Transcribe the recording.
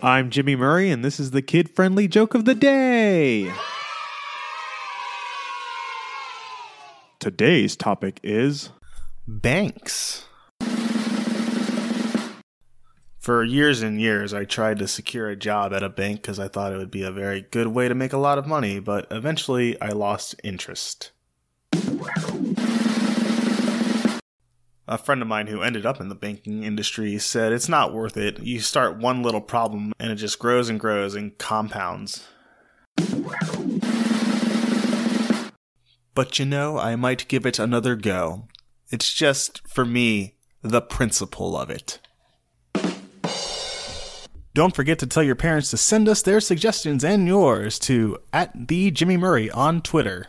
I'm Jimmy Murray, and this is the kid friendly joke of the day. Today's topic is Banks. For years and years, I tried to secure a job at a bank because I thought it would be a very good way to make a lot of money, but eventually I lost interest. A friend of mine who ended up in the banking industry said it's not worth it. You start one little problem and it just grows and grows and compounds. But you know, I might give it another go. It's just, for me, the principle of it. Don't forget to tell your parents to send us their suggestions and yours to at the Jimmy Murray on Twitter.